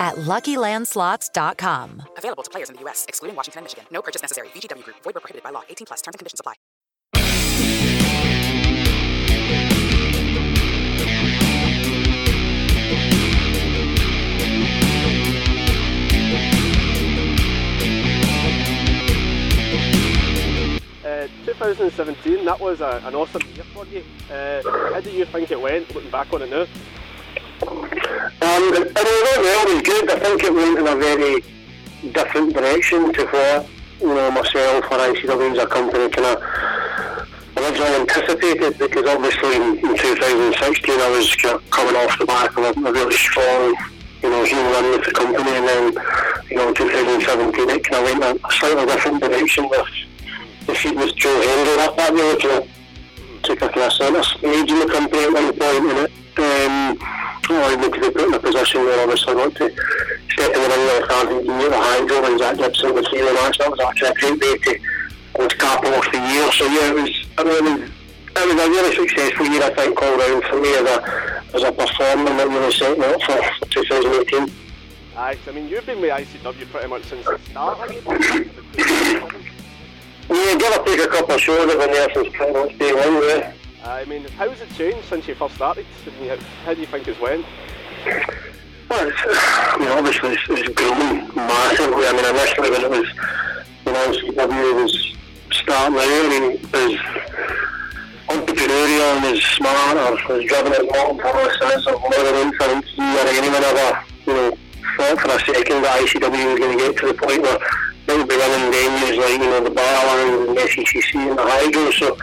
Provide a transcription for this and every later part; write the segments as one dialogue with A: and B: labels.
A: at LuckyLandSlots.com.
B: Available to players in the U.S., excluding Washington and Michigan. No purchase necessary. VGW Group. Void where prohibited by law. 18 plus. Terms and conditions apply.
C: Uh, 2017, that was a, an awesome year for you. Uh, how do you think it went, looking back on it now?
D: Um, it went well, was good. I think it went in a very different direction to what you know myself or ICW as a company kind of originally anticipated. Because obviously in, in 2016 I was coming off the back of a, a really strong, you know, heel run with the company, and then you know in 2017 it kind of went in a slightly different direction with the feud with Joe Hendry. That, that really kind of took a kind of centre stage in the company at one point, and it. Um, allowed me to be put in a position where obviously I got to step in the ring with Arden Gear, the Hydro, and Zack Gibson was here, and that was actually a great way to go to cap off the year. So yeah, it was, I mean, it was, it was a really successful year, I think, all round for me as a, as a performer that really set me up for, for 2018.
C: Aye, I mean, you've been with ICW pretty much since the start, have you?
D: Yeah, give or take a couple of shows, I've been there since pretty much day one, yeah.
C: I mean, how's it changed since you first started? I mean, how, how do you think it's went?
D: Well, it's, I mean, obviously it's, it's grown massively. I mean, initially when it was, you know, CW was starting out, I mean, was entrepreneurial and as smart or as driven as multiple sense of more than influence or anyone ever, you know, thought for a second that ICW was going to get to the point where they would be running venues like, you know, the Barrowland and the SECC and the Hydro. So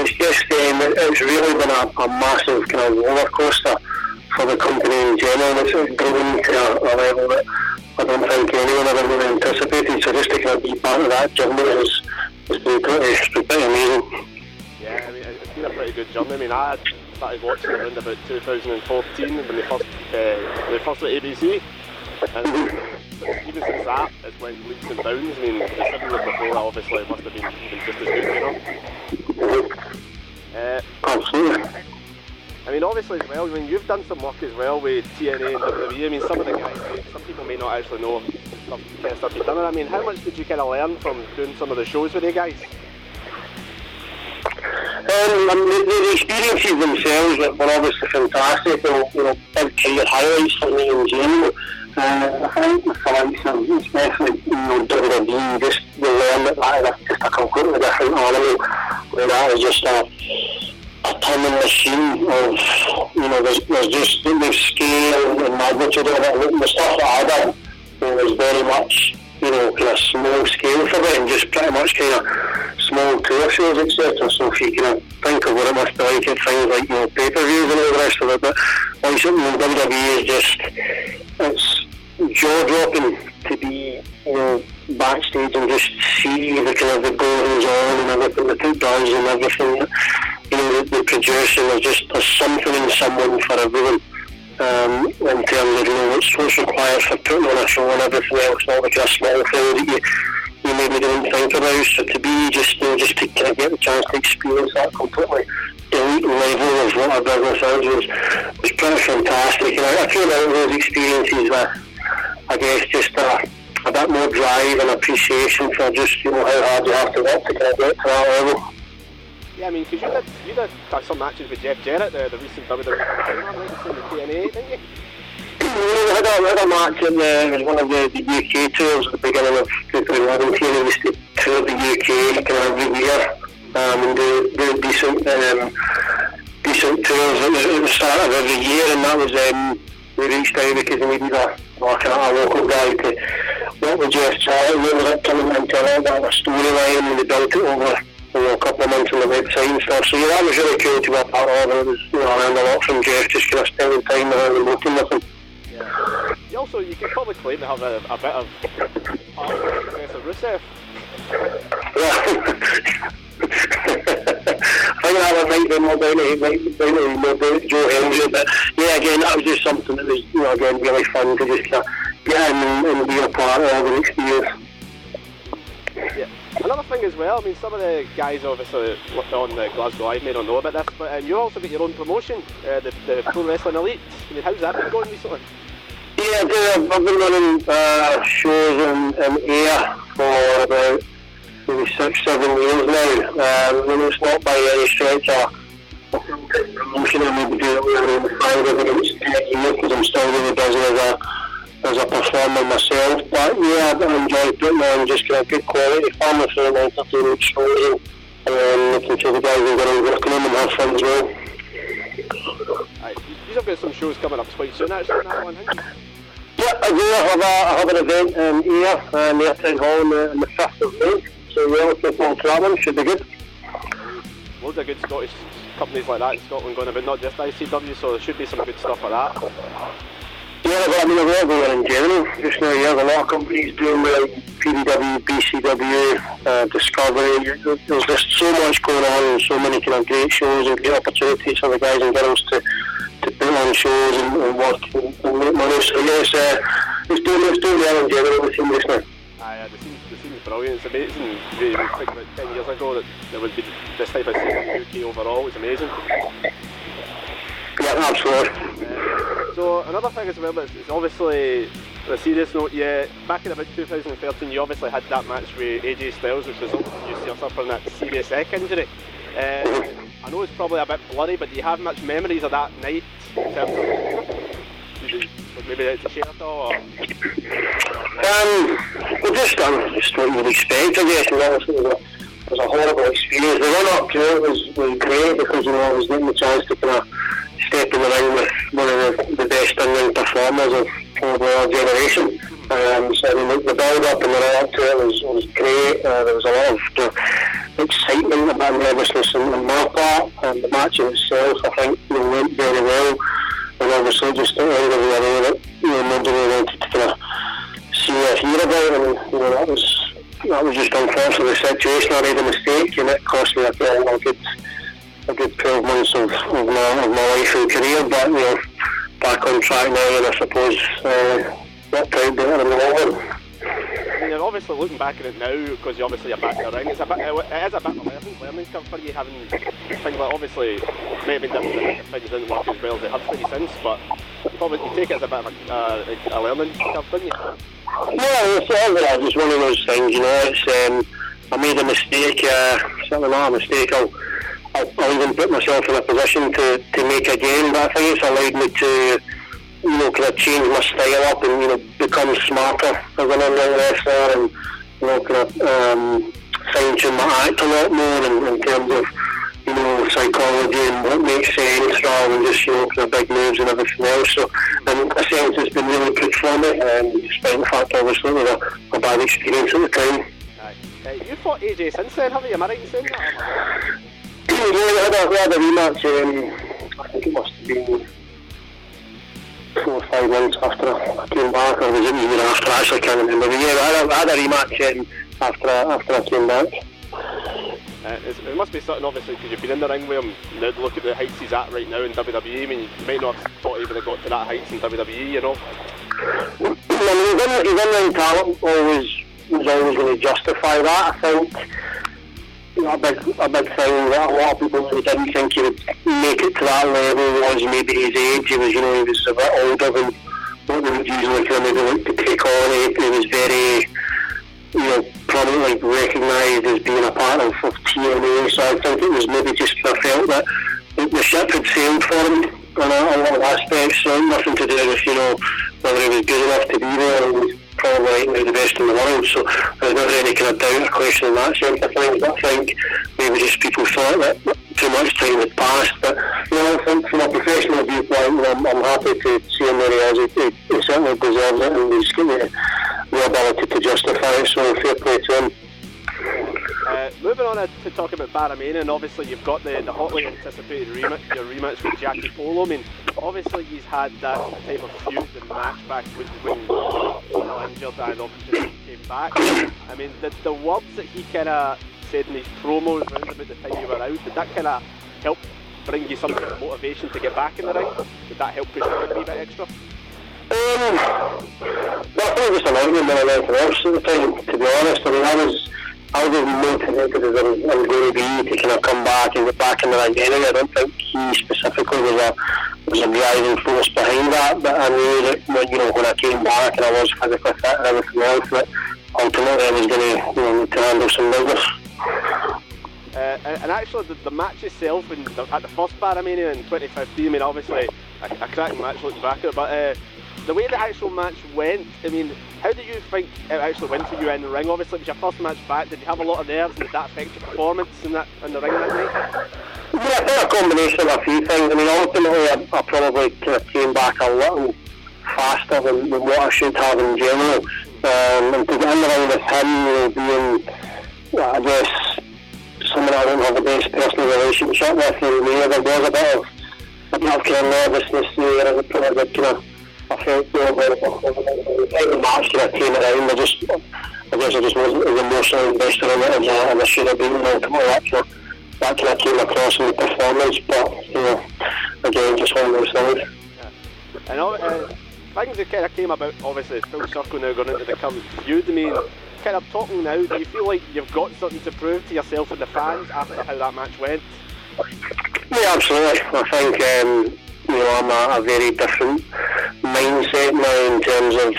D: it's just, um, it's really been a, a massive kind of roller coaster for the company in general. It's grown to a, a level that I don't think anyone ever really anticipated. So just to kind of be part of that journey is, is been pretty, been pretty amazing.
C: Yeah, I mean, it's been a pretty good journey. I mean, I started watching it around about 2014 when they first, uh, they first at ABC. And even since that, it's went leaps and bounds. I mean, the seven years before that obviously must have been even just as good, you know. Uh,
D: Absolutely.
C: I mean, obviously as well, I mean, you've done some work as well with TNA and WWE. I mean, some of the guys, some people may not actually know stuff, kind of stuff you've done. I mean, how much did you kind of learn from doing some of the shows with you guys?
D: Um, I mean, the, the experiences themselves were were obviously fantastic you know, big career highlights for me in general. Uh, I think the likes of, especially, you know, WWE, just you learn that that is just a completely different animal, where that is just a, turning machine of, you know, there's, there's just the scale and magnitude of it. The stuff that I did know, was very much, you know, kind of small scale for it and just pretty much kind of small tour shows, etc. So if you kind of think of what it must be like at things like, you know, pay-per-views and all the rest of it, but like something in WWE is just, it's jaw-dropping to be, you know, backstage and just see the kind of the goings on and everything that it does and everything, you know, the, the producing is just, there's something in someone for everyone um, in terms of you know what's, what's required for putting on a show and everything else, not like a small thing that you you maybe don't think about. So to be just you know, just to get the chance to experience that completely elite level of what our business is was, was pretty fantastic. And I, I feel like those experiences with, I guess, just a, a bit more drive and appreciation for just you know how hard you have to work to get to that level.
C: Yeah, I mean, because you did, you did uh, some matches with Jeff Jarrett, the, the recent WWE TNA, didn't you?
D: we had a, had a match in the, one of the, the UK tours at the beginning of 2011 here. Used to tour the UK kind of every year um, and do, do decent um, decent tours at the, the start of every year and that was um, we reached out because we needed a, like a, local guy to work with Jeff Jarrett. We ended up coming into a a storyline and we built it over you know, a couple of months on the website and stuff. So yeah, that was really cool to be a part of. It was, you know, I learned a lot from Jeff, just kind of spending time there and working with him.
C: You also, you can probably claim to have a, a bit of part of the success of Rusev.
D: Yeah. I think that one might be more down to, might be down to more down to Joe Hendry, but yeah, again, that was just something that was, you know, again, really fun to just kind of get in and, and be a part of over the next years.
C: Yeah. Another thing as well, I mean, some of the guys obviously on the Glasgow Live may not know about this, but um, you also got your own promotion, uh, the, the Pro Wrestling Elite. I mean, how's that been going recently?
D: Yeah. I've, been running uh, shows in, in Ayr for about maybe six, seven years now. Um, and it's not by any stretch a promotion. I maybe do it five or maybe it's ten years because I'm still really busy as a as a performer myself. But yeah, I enjoy putting on just kind of good quality family film entertainment shows and um, making sure the guys who are going to working them and have fun as well.
C: Aye. You've got some shows coming up quite soon actually on that one, haven't you?
D: Yeah, I do. I have, a, I have an event in here, uh, near Town Hall on the, on the 5th of May. So yeah, looking forward to that one. Should be good.
C: Loads of good Scottish companies like that in Scotland going about, not just ICW, so there should be some good stuff for that.
D: Yeah, but I mean, lot going in general. Just now, yeah, a lot of companies doing like PDW, BCW, uh, Discovery. There's just so much going on and so many kind of great shows and great opportunities for the guys and girls to, to put on shows and, and work and, and make money. So it's, uh, it's doing it's doing well in general with team just now.
C: Aye, uh, the scene's, the scene's brilliant. It's amazing. I think about 10 years ago that there would be this type of scene in the UK overall. It's amazing.
D: Yeah, absolutely.
C: Uh, so another thing as well is, is obviously on a serious note, yeah, back in about 2013 you obviously had that match with AJ Styles which resulted in you suffering that serious neck injury. Uh, I know it's probably a bit blurry, but do you have much memories of that night in terms of maybe it's a all? Or?
D: Um, well, just, um, just what you would expect, I guess. You know, it was a, it was a horrible experience. The run up to it was, was great because, you know, I was getting the chance to kind of step in the ring with one of the, the best in-ring performers of our generation. Um, so, I mean, the, build-up and the run up to it was, was great. Uh, there was a lot of uh, excitement, a bit of nervousness on, on my part. And the match itself, I think, you know, went very well. And obviously, just the end of the day, that, you know, nobody wanted to kind of see or hear about and you know that was that was just unfortunate the situation. I made a mistake and it cost me a, a good a good twelve months of, of my of my life and career but you know back on track now and I suppose uh, worked out better in the run.
C: I mean, you're obviously looking back at it now because you obviously are back in the ring. It's a bit, it is a bit of a learning, learning curve for you having things like obviously may have been different if things didn't work as well as they have for you since, but you probably you take it as a bit of a, uh, a learning curve, don't you?
D: Yeah, it's uh, just one of those things, you know. It's um, I made a mistake, uh, certainly not a mistake. I'll, I'll, I'll even put myself in a position to, to make again. But I think it's allowed me to, you know, kind of change my style up and you know become smarter as an in-ring wrestler and you know kind of um, fine tune my act a lot more in, in terms of you know psychology and what makes sense rather than just you know kind of big moves and everything else. So in a sense, it's been really good for me, um, despite the fact obviously it was a, a bad experience at the time.
C: Uh, you fought AJ since then, haven't you? Am I right in saying that?
D: had a, we had a rematch. I think it must have been four or five months after I came back, or was it even after? I actually can't remember. But yeah, we had a, had a rematch after I, after I came back.
C: Uh, it must be something obviously because you've been in the ring with him. Now look at the heights he's at right now in WWE. I mean, you might not have thought he would have got to that heights in WWE, you know.
D: I mean, in- his in-ring talent always was always going to justify that. I think a big a big thing that a lot of people didn't think he would make it to that level was maybe his age. He was, you know, he was a bit older than what they would usually kind of look to take on. He, he was very, you know, prominently recognised as being a part of, of TNA. So I think it was maybe just I felt that the, the ship had sailed for him on a, a lot of aspects. So nothing to do with you know whether he was good enough to be there. He was right now the best in the world. So there's never any kind of doubt or question in that sense of things. I think maybe just people thought that too much time had passed. But you know, from, from a professional viewpoint, I'm, I'm happy to see him where he is. He, he certainly deserves it, and he's got the, the ability to justify it. So fair play to him.
C: Moving on to talk about Barramania, and obviously you've got the, the hotly anticipated rematch, your rematch with Jackie Polo. I mean, obviously he's had that type of feud and match back when, when you know, injured and obviously came back. I mean, the, the words that he kind of said in his promos around about the time you were out, did that kind of help bring you some kind of motivation to get back in the ring? Did that help push you a wee bit extra?
D: Um, I think it was an argument more than anything else the to be honest. I mean, I was, I was as motivated as I'm, I'm going to be to kind of come back and get back in the ring anyway. I don't think he specifically was a, was a driving force behind that, but I knew that when, you know, when I came back and I was physically fit and everything else, that ultimately I was going to, you know, to handle some business.
C: Uh, and, actually, the, the match itself, in the, at the first Barramania in 2015, I mean, obviously, a, a cracking match looking back at it, but uh, the way the actual match went, I mean, how do you think it actually went for you in the ring? Obviously, it was your first match back. Did you have a lot of nerves, and did that affect your performance in that in the ring that night?
D: Yeah, I think a combination of a few things. I mean, ultimately, I, I probably kind of came back a little faster than, than what I should have in general. Um, and to get in the ring with him, you know, being, well, I guess, someone I don't have the best personal relationship with, you know, there was a bit of, a bit of kind of nervousness there, and did kind of affect me over the the match of came around, I just, I guess I just wasn't as emotionally invested in it as I, as I should have been, and ultimately that kind of, that kind of came across in the performance, but, you know, again, just one of those things.
C: And uh, things that kind of came about, obviously, full circle now going into the current feud. I mean, kind of talking now, do you feel like you've got something to prove to yourself and the fans after how that match went?
D: Yeah, absolutely. I think um, you know I'm a, a very different mindset now in terms of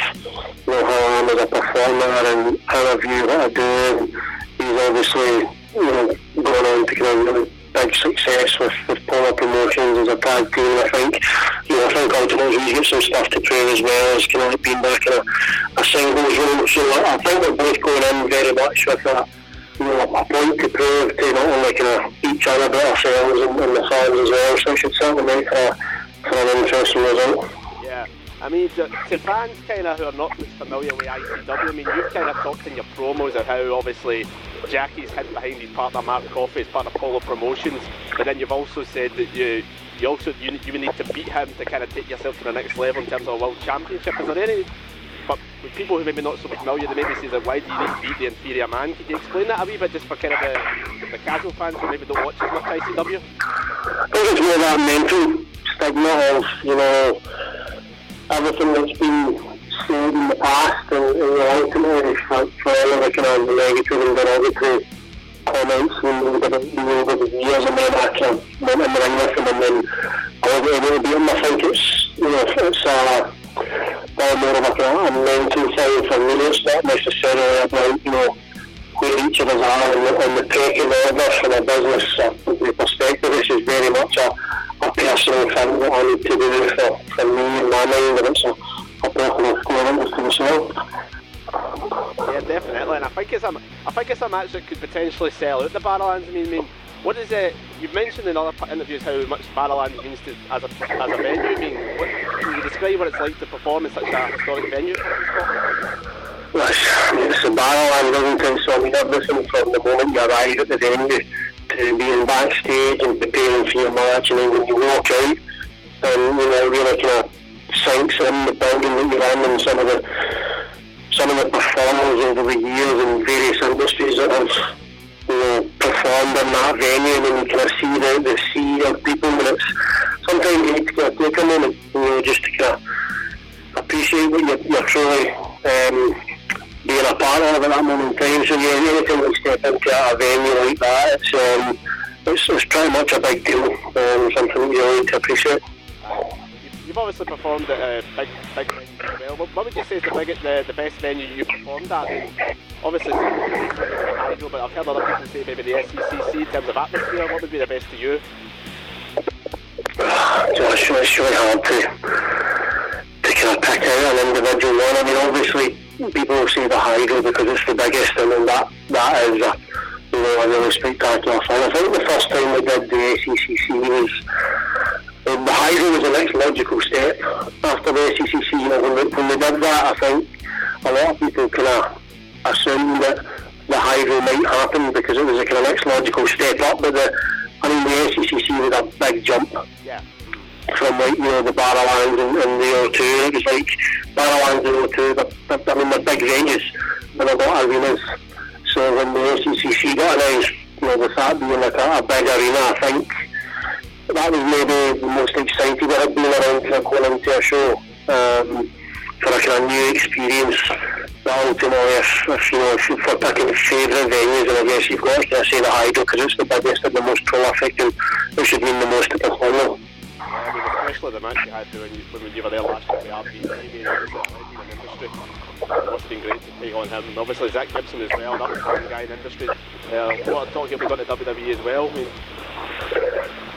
D: you know how I am as a performer and how I view what I do. And he's obviously you know gone on to kind of big success with, with Polo Promotions as a tag team. I think you know I think ultimately he's got some stuff to prove as well as kind of being back in a, a singles role. So I think we're both going in very much with a you know, a point to prove to not only kind of each other but ourselves and, and the fans as well. So it should certainly make a, for an interesting result.
C: Yeah. I mean, to, to fans kind of who are not as familiar with ICW, I mean, you've kind of talked in your promos of how obviously Jackie's hid behind his partner Mark Coffey as part of Polo Promotions, but then you've also said that you you also you, you need to beat him to kind of take yourself to the next level in terms of a world championship. Is there any but with people who maybe not so familiar, they maybe say that why do you need to beat the inferior man? Could you explain that a wee bit just for kind of the, the casual fans who maybe don't watch as much ICW?
D: I think it's more that mental stigma of, you know, everything that's been said in the past and, and you know, ultimately for, for all of the kind of negative and derogatory comments and over the, over the years and then I kind went in the ring with them and then I to beat them. I think it's, you know, it's a far more of like a, a mental thing for me. It's not necessarily about, you know, where each of us are on the, on the pecking order from a business uh, perspective. This is very much a, a, a personal commitment to myself.
C: Yeah, definitely, and I think it's a, I think it's a match that could potentially sell out the Barrowlands. I mean, I mean, what is it? You've mentioned in other interviews how much Barrowlands means to as a as a venue. I mean, what, can you describe what it's like to perform in such a historic venue? in Scotland?
D: Well, it's, it's a Barrowland, isn't it? So I mean, everything from the moment you arrive at the venue to being backstage and preparing for your match, and then when you walk out, and you know, really kind of sinks in the building that you're in, and some of the some of the performers over the years in various industries that have you know, performed in that venue. And you kind of see the, the sea of people and it's sometimes you need to kind of take a moment you know, just to kind of appreciate what you're, you're truly um, being a part of at that moment in time. So yeah, anything we step into a venue like that, it's, um, it's, it's pretty much a big deal, um, something you really need to appreciate.
C: You've- obviously performed at uh, big, big venues as well. What, what would you say is the, big, the, the best venue you've performed at? Obviously, it's maybe but I've heard other people say maybe the SECC in terms of atmosphere. What would be the best to you?
D: So it's, it's really hard to to kind of pick out an individual one. I mean, obviously people will say the Hydro because it's the biggest, and then that that is a you know a really spectacular thing. I think the first time we did the SECC was um, the Hydro was the next logical step after the SECC. You know, when we, when we did that, I think a lot of people kind of assumed that the Hydro might happen because it was a kind of next logical step up. But the, I mean, the SECC was a big jump
C: Yeah.
D: From like you know the Barrowlands and, and the O2. It was like Barrowlands and O2. But, I mean, they're big venues and they're not arenas. So when the SECC got announced, you know, with that being like a, a big arena, I think that was maybe the most excited I've been around kind of going into a show um, for a of new experience. But ultimately, if, if you know, if you're picking favourite venues, and I guess you've got to say the Hydro because it's the biggest and the most prolific, and it should mean the most to perform.
C: Especially the you had when you, when you were there last year industry. It must have been great to take on him. Obviously Zack Gibson as well, another fun guy in the industry. Uh, what a talk he'll be going to WWE as well. I mean,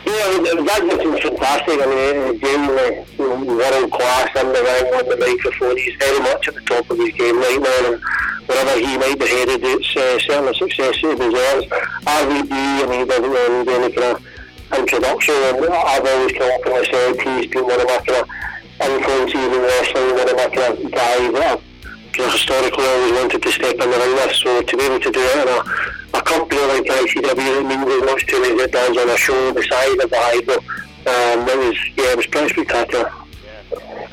D: Yeah, that was fantastic. I mean, genuinely world class in the ring on the microphone. He's very much at the top of his game right now, and wherever he might be headed, it's uh, certainly success he deserves. RVD, I mean, he doesn't really do any kind of introduction, and I've always come up and said he's been one of my kind of influences in wrestling, one of my kind of guys that I've kind of historically always wanted to step in the ring with. So to be able to do it in a, a company like ICW, it means as much to me as it does on a show beside the Hydro. Um, it was, yeah, it was pretty spectacular.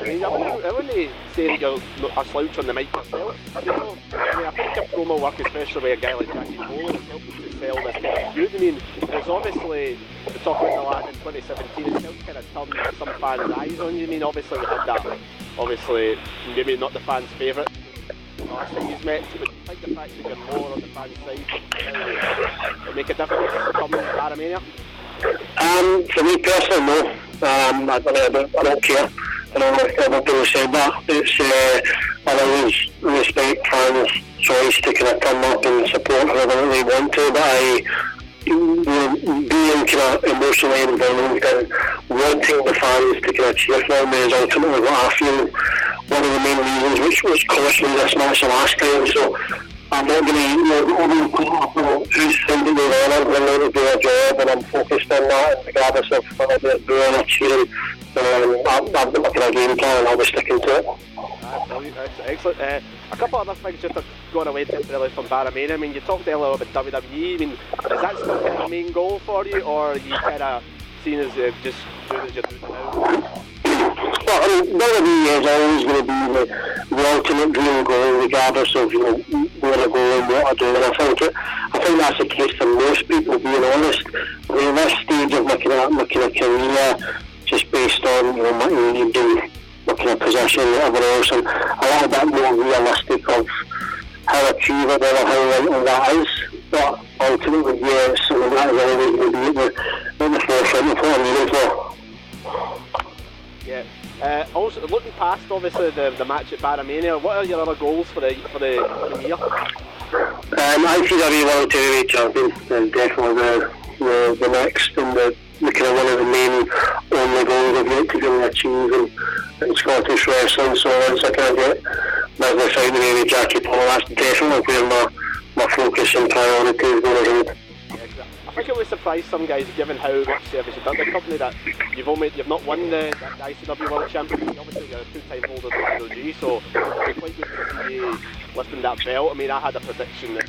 C: I mean, I wouldn't, I wouldn't say that you're a slouch on the mic yourself. You know, I mean, I think your promo work, especially with a guy like Jackie Polo, has helped you to sell this kind of feud. I mean, there's obviously, we talk about the lad in 2017, it's helped kind of turn some fans' eyes on you. I mean, obviously, we had that, obviously, maybe not the fans' favourite. Last time he's met, but I think the fact that you're more on the fans' side uh, make a difference come Barramania.
D: Um, for me personally, no. Um, I, don't, I, don't, I don't care. I don't know if everybody said that. It's, uh, I always respect fans' choice to kind of come up and support whoever they want to, but I, you know, being kind of emotionally involved and wanting the fans to kind of cheer for me is ultimately what I feel one of the main reasons which was cost me this match the last time. So I'm not going to, you know, who's that they're on. I'm going to do a job and I'm focused on that regardless of whether they're booing or cheering. Um, I've, got my game plan and I'll be sticking to it.
C: Excellent. Uh, a couple of other things just going away temporarily from Barramania. I mean, you talked earlier about WWE. I mean, is that still kind of the main goal for you, or are you kind of seen as uh, just doing as you're doing now?
D: Well, I mean, WWE is always going to be the, the ultimate dream goal, regardless of you know where I go and what I do. And I think it, I think that's the case for most people. Being honest, I mean, this stage of kind of, my kind career, just based on you know my age and of position, and whatever else, and a little bit more realistic of how achievable or how likely that is. But ultimately, yeah, it's something that is always going to be at the, at the forefront of what I'm for.
C: Yeah. Uh, also, looking past obviously the, the match at Barramania, what are your other goals for the for the coming year?
D: Um, ICW World Heavyweight Champion is definitely the, the, the next and the, the kind of one of the main only goals I've yet to really achieve in, in Scottish wrestling. So once I kind of get business out of the with Jackie Polo, that's definitely where my, my focus and priority is going
C: 'cause I think it would surprise some guys given how much service you've done the company that you've only you've not won the, the ICW World Championship. Obviously, you're a two-time holder of the so it'd quite good to see you lifting that belt. I mean, I had a prediction that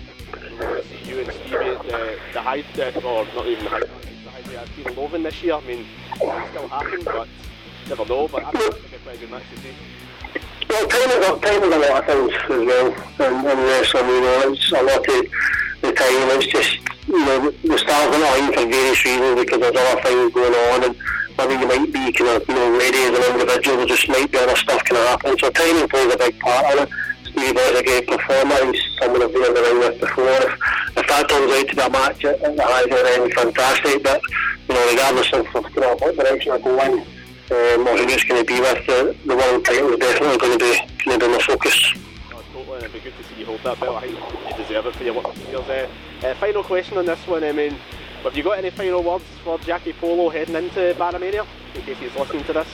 C: see you and Stevie at the the high, or not even the high, the high Stephen Loven this year. I mean, it might still happen, but never know. But I think be a good match to see.
D: Well, time is, time is a lot of things as well in, in wrestling. You know, it's a lot of the time. It's just you know the stars are not in for various reasons because there's other things going on, and maybe you might be kind of you know ready as an individual. There just might be other stuff kind of happening. So timing plays a big part in it. Stevie Boy's a great performer. He's someone I've been in the ring with before. If, if that turns out to be a match at, at the high end, fantastic. But you know, regardless of, of you know, what direction I go in or who it's going to be with, the, world title is definitely going to be going to be my focus.
C: Totally. It'd be good to see you hold that belt. I think you deserve it for your work. Years. Uh, uh, final question on this one. I mean, have you got any final words for Jackie Polo heading into Barramania? in case he's listening to this?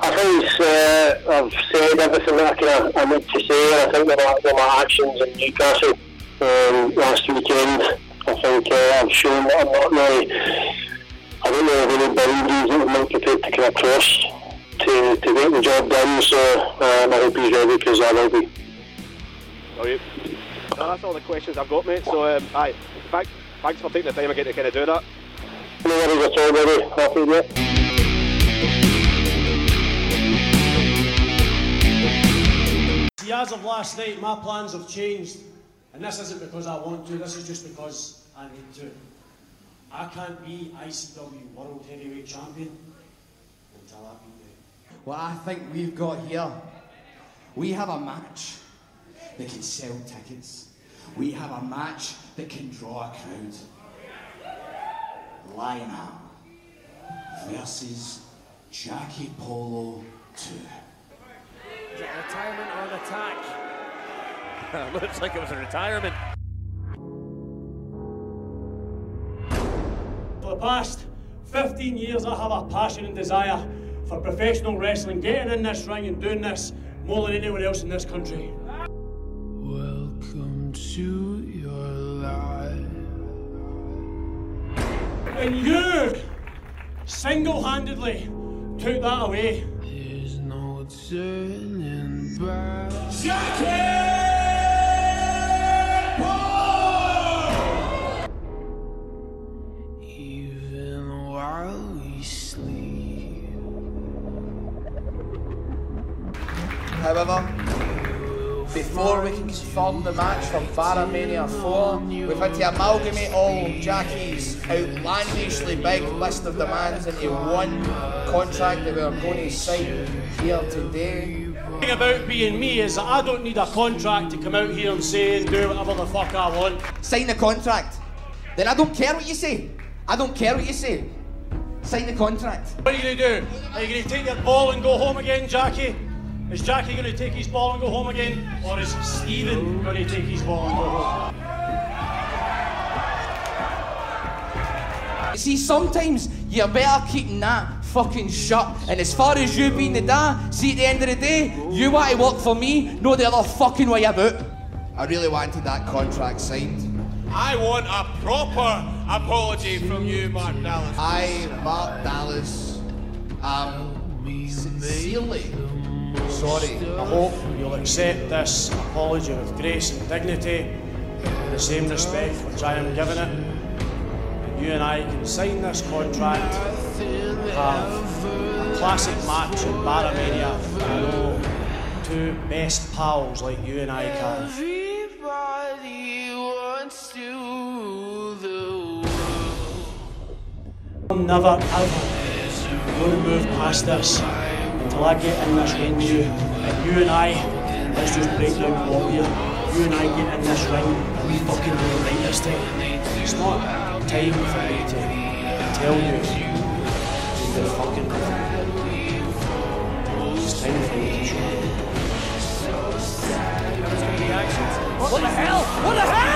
D: I think uh, I've said everything that I, can, I need to say. and I think that my, my actions in Newcastle um, last weekend, I think uh, I've shown that I'm not really, I don't really have any boundaries that I'm not prepared to come across to, to get the job done. So um, I hope he's ready because I will be.
C: Brilliant. Well, that's all the questions I've got, mate. So, um, aye, thanks, thanks for taking the time again to kind of do that.
D: No worries at all, buddy. Happy with it.
E: See, as of last night, my plans have changed, and this isn't because I want to, this is just because I need to. I can't be ICW World Heavyweight Champion until I beat you.
F: What I think we've got here, we have a match that can sell tickets. We have a match that can draw a crowd. Lionheart versus Jackie Polo 2.
E: Is it retirement or an attack?
G: Looks like it was a retirement.
E: For the past 15 years, I have a passion and desire for professional wrestling, getting in this ring and doing this more than anyone else in this country.
H: Welcome to your life.
E: And you single handedly took that away.
H: There's no turning back.
F: Before we can confirm the match from Barramania 4, we've had to amalgamate all Jackie's outlandishly big list of demands into one contract that we are going to sign here today.
E: The thing about being me is that I don't need a contract to come out here and say and do whatever the fuck I want.
F: Sign the contract. Then I don't care what you say. I don't care what you say. Sign the contract.
E: What are you going to do? Are you going to take your ball and go home again, Jackie? Is Jackie going to take his ball and go home again? Or is Stephen going to take his ball and go home?
F: You see, sometimes you're better keeping that fucking shut. And as far as you being the dad, see at the end of the day, you want to work for me, no the other fucking way about. I really wanted that contract signed.
G: I want a proper apology from you, Mark Dallas.
F: I, Mark Dallas, um, am sincerely sorry.
E: I hope you'll accept this apology with grace and dignity, with the same respect which I am giving it. And you and I can sign this contract, have a classic match in Barramania, and I know two best pals like you and I can.
H: Everybody wants to rule the world.
E: I'm never ever going to move past this I get in this ring with you. And you and I, let's just break down the wall here. You and I get in this ring and we fucking do it right this time. It's not time for me to tell you you're fucking It's time for me to show you.
G: What the hell? What the hell?